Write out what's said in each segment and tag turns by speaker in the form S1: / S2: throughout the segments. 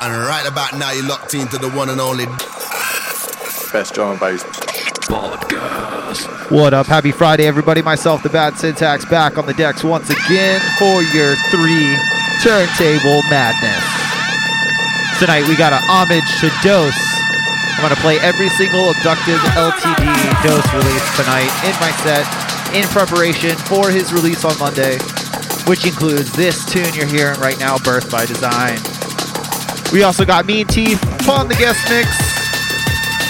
S1: And right about now, you're locked into the one and only
S2: best drum and bass
S3: What up? Happy Friday, everybody. Myself, the Bad Syntax, back on the decks once again for your three turntable madness. Tonight, we got a homage to Dose. I'm going to play every single Abducted LTD Dose release tonight in my set in preparation for his release on Monday, which includes this tune you're hearing right now, Birth by Design. We also got Mean Teeth on the guest mix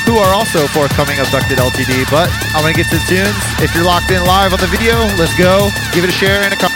S3: who are also forthcoming Abducted LTD. But I'm going to get to the tunes. If you're locked in live on the video, let's go. Give it a share and a comment.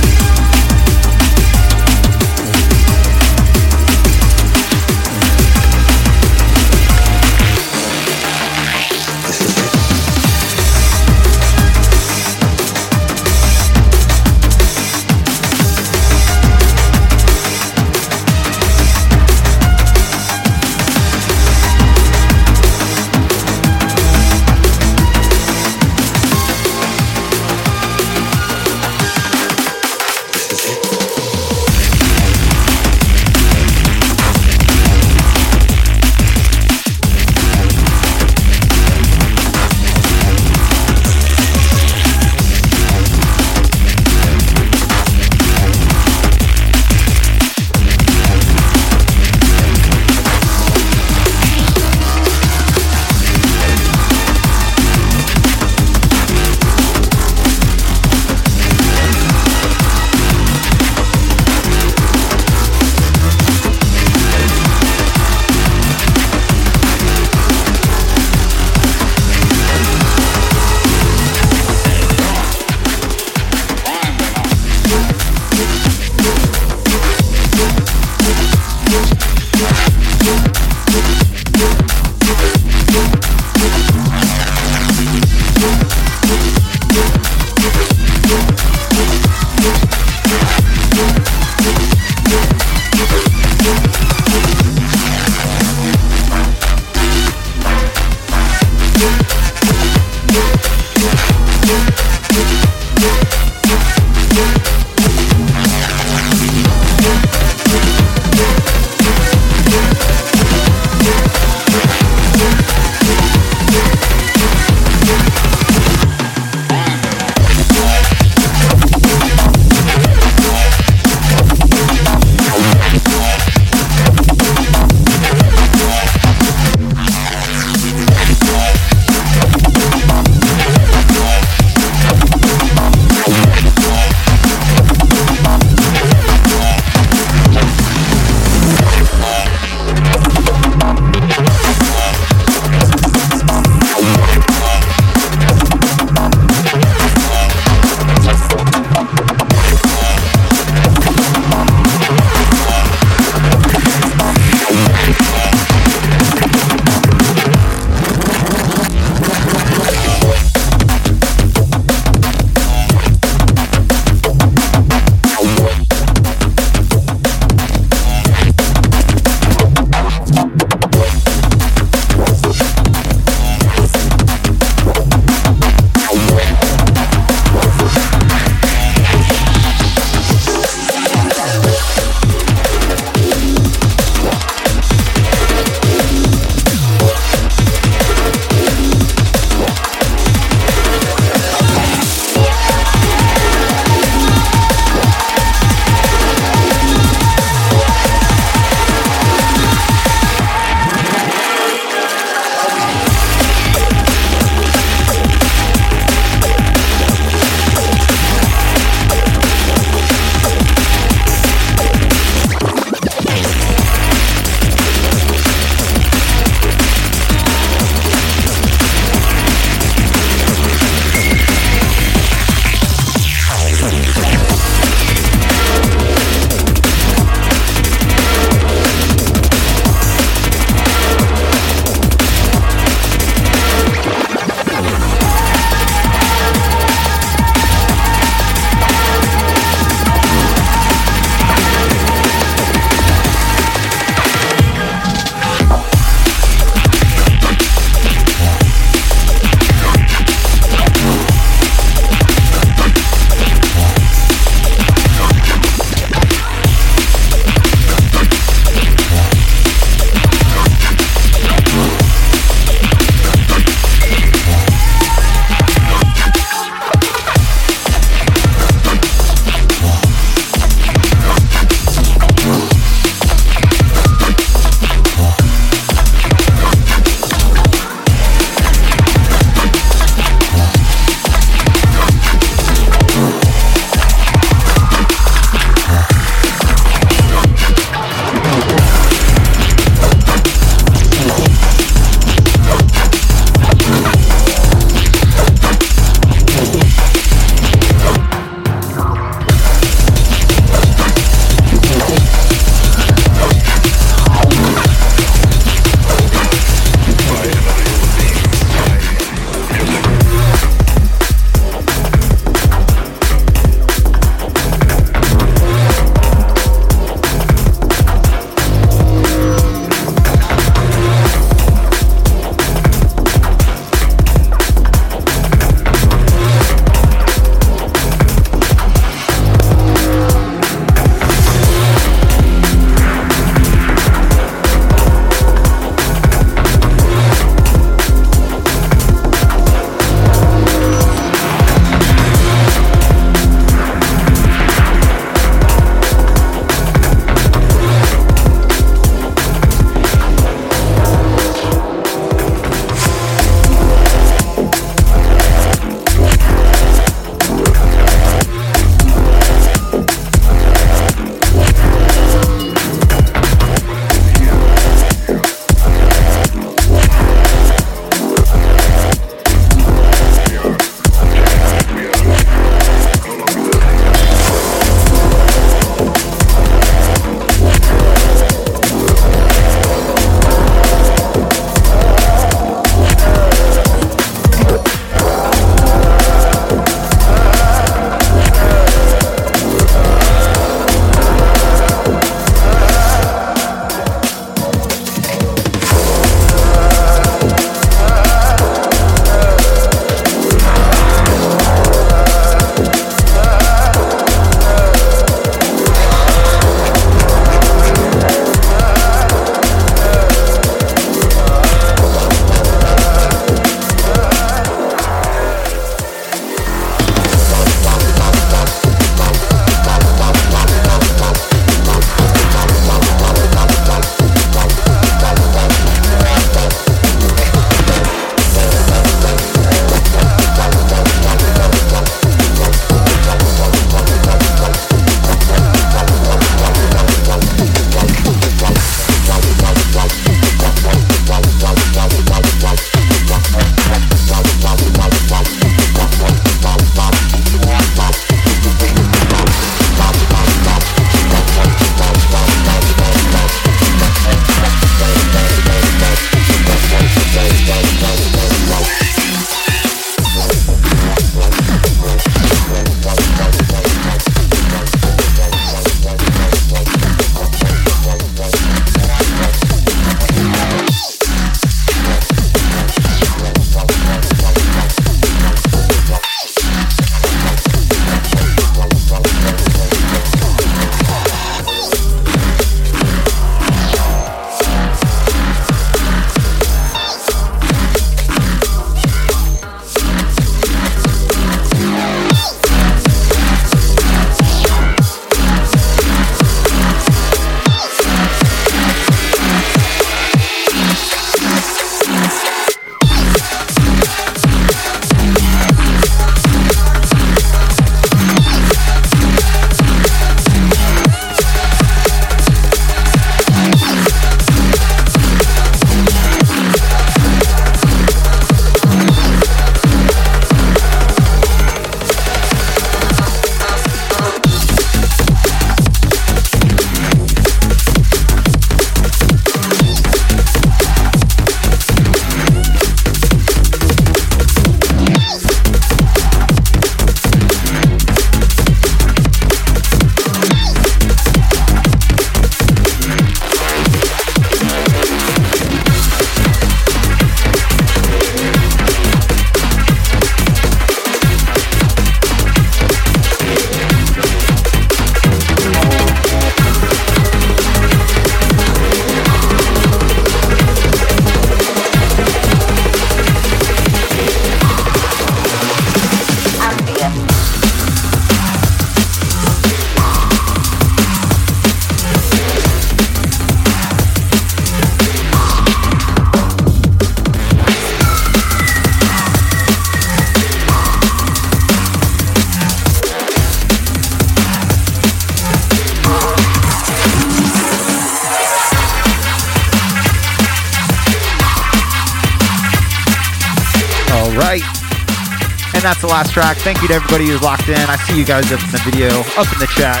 S3: Last track. Thank you to everybody who's locked in. I see you guys up in the video, up in the chat.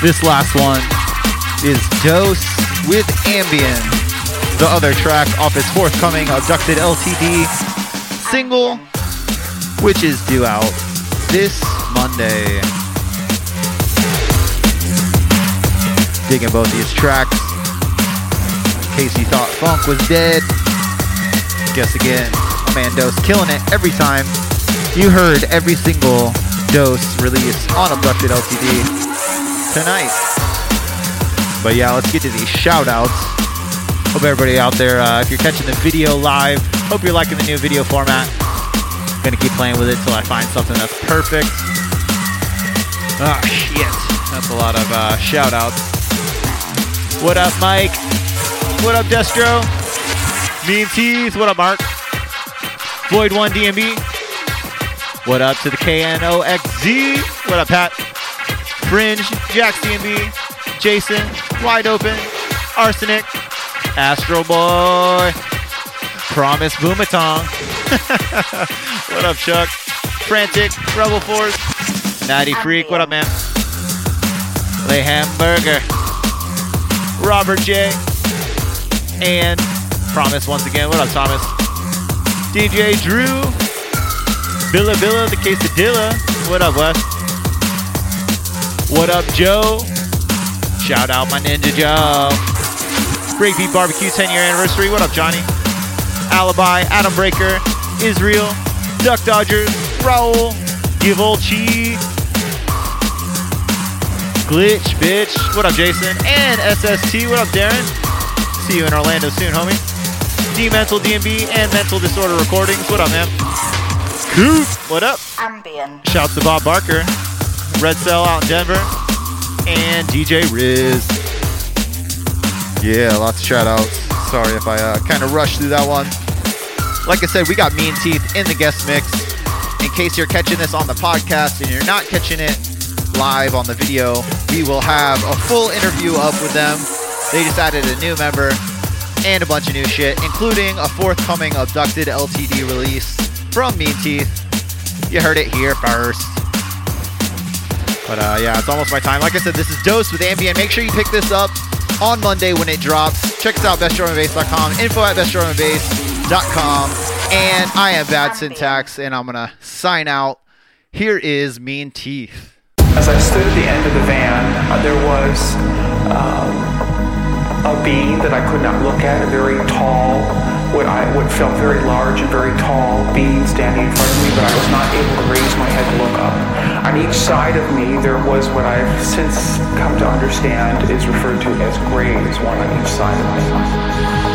S3: This last one is Dose with Ambien, the other track off his forthcoming Abducted LTD single, which is due out this Monday. Digging both these tracks. In case you thought funk was dead, guess again, my man Dose killing it every time. You heard every single Dose release on Abducted LTD tonight. But yeah, let's get to these shout outs. Hope everybody out there, uh, if you're catching the video live, hope you're liking the new video format. I'm Gonna keep playing with it till I find something that's perfect. Oh shit, that's a lot of uh, shout outs. What up, Mike? What up, Destro? Mean Teeth. What up, Mark? Void One DMB. What up to the KNOXZ? What up, Pat? Fringe, Jax DMB, Jason, Wide Open, Arsenic, Astro Boy, Promise Boomatong. what up, Chuck? Frantic, Rebel Force, Natty Freak. What up, man? Lay Hamburger. Robert J. And Promise once again. What up, Thomas? DJ Drew. Billa Billa, the quesadilla. What up, Wes? What up, Joe? Shout out my Ninja Joe. Breakbeat Barbecue 10 year anniversary. What up, Johnny? Alibi, Adam Breaker, Israel, Duck Dodgers, Raul, Givolchi, Glitch, bitch. What up, Jason? And SST. What up, Darren? See you in Orlando soon, homie. D Mental DMB and Mental Disorder Recordings. What up, man? Coop. What up?
S4: Ambien.
S3: Shouts to Bob Barker, Red Cell out in Denver, and DJ Riz. Yeah, lots of shout outs. Sorry if I uh, kind of rushed through that one. Like I said, we got Mean Teeth in the guest mix. In case you're catching this on the podcast and you're not catching it live on the video, we will have a full interview up with them. They just added a new member and a bunch of new shit, including a forthcoming Abducted LTD release from Mean Teeth. You heard it here first. But uh, yeah, it's almost my time. Like I said, this is Dose with Ambient. Make sure you pick this up on Monday when it drops. Check us out, bestdrumandbass.com, info at bestdrumandbass.com. And I am Bad Syntax, and I'm going to sign out. Here is Mean Teeth.
S5: As I stood at the end of the van, uh, there was um, a being that I could not look at, a very tall, what I what felt very large and very tall being standing in front of me, but I was not able to raise my head to look up. On each side of me, there was what I've since come to understand is referred to as greys, one on each side of me.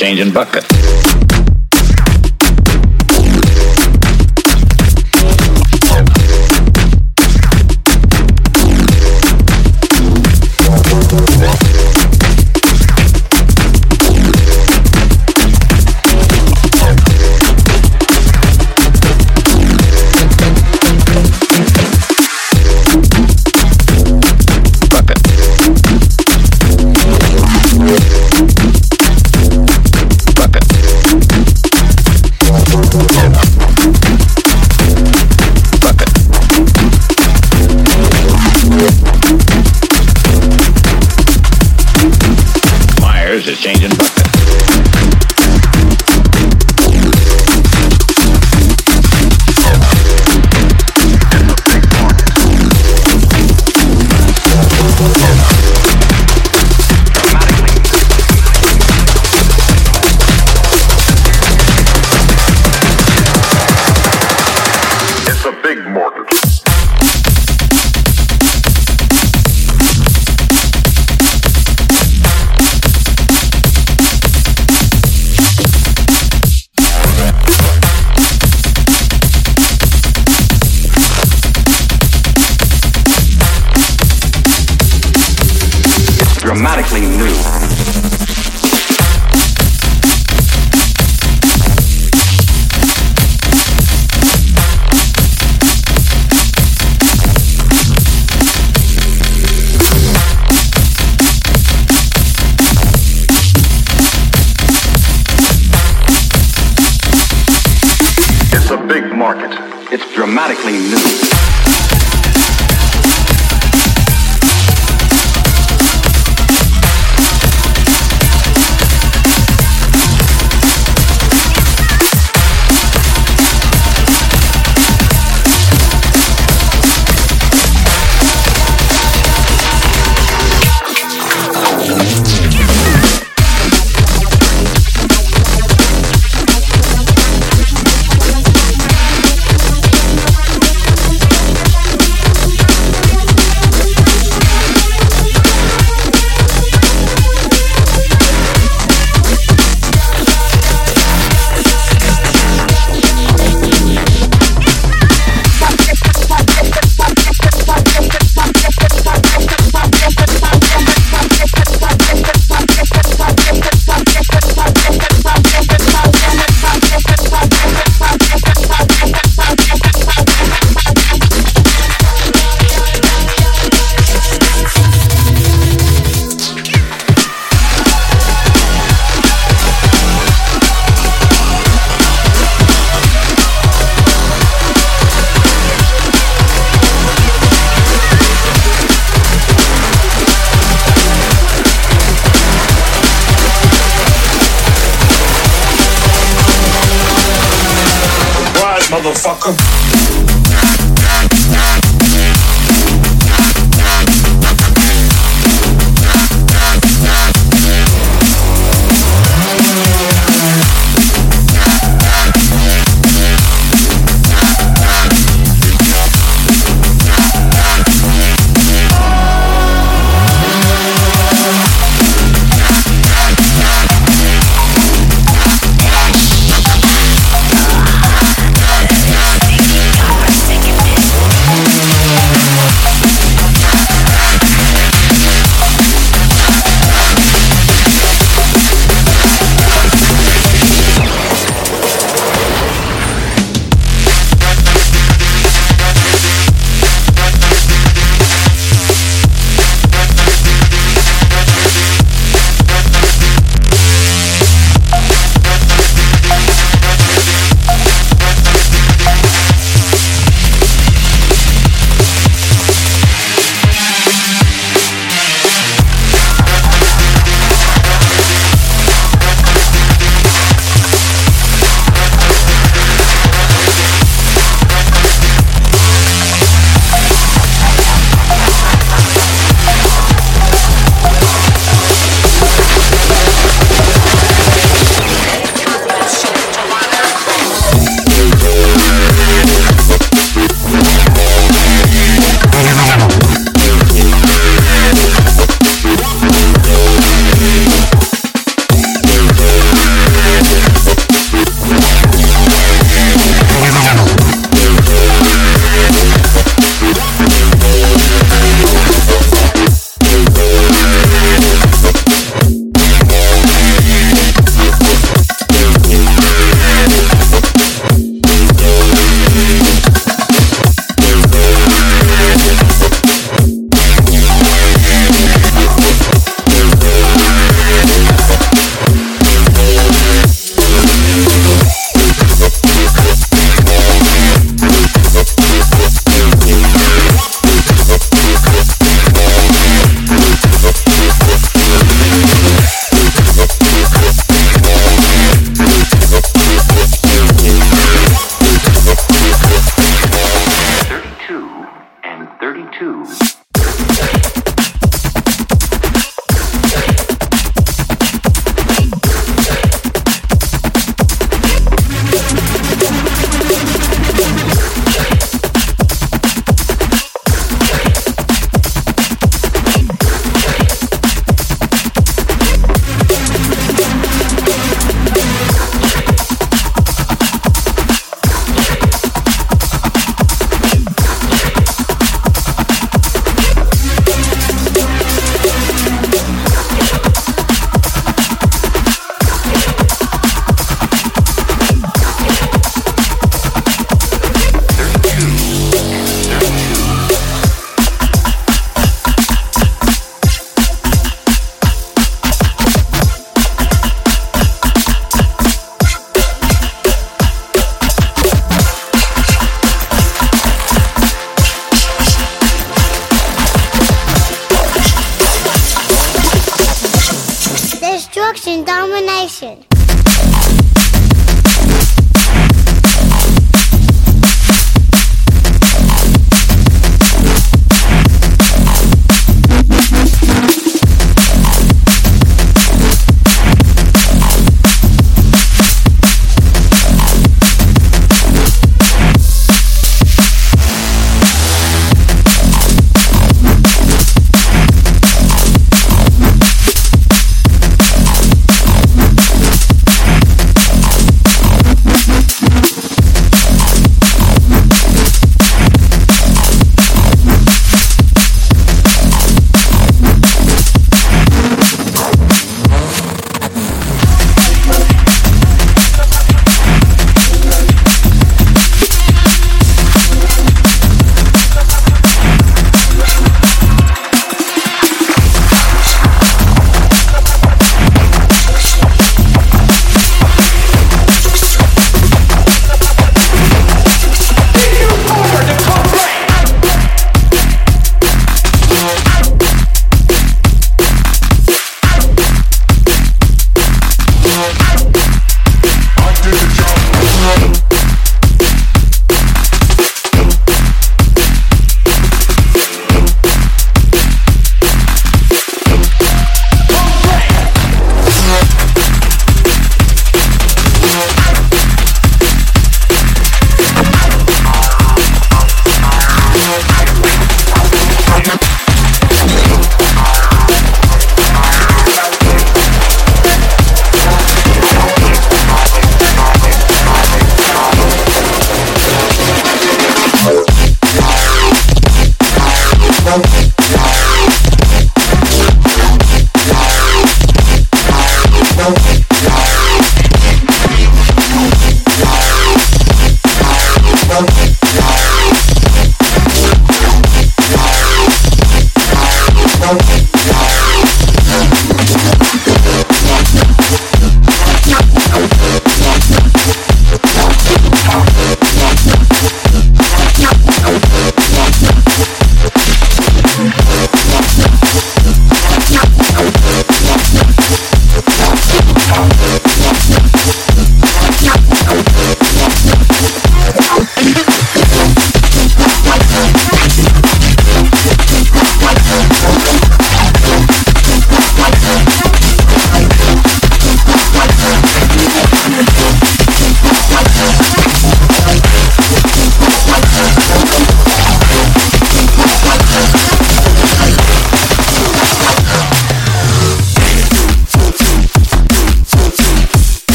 S4: Changing bucket. Bucket.
S6: Market. It's
S7: dramatically new.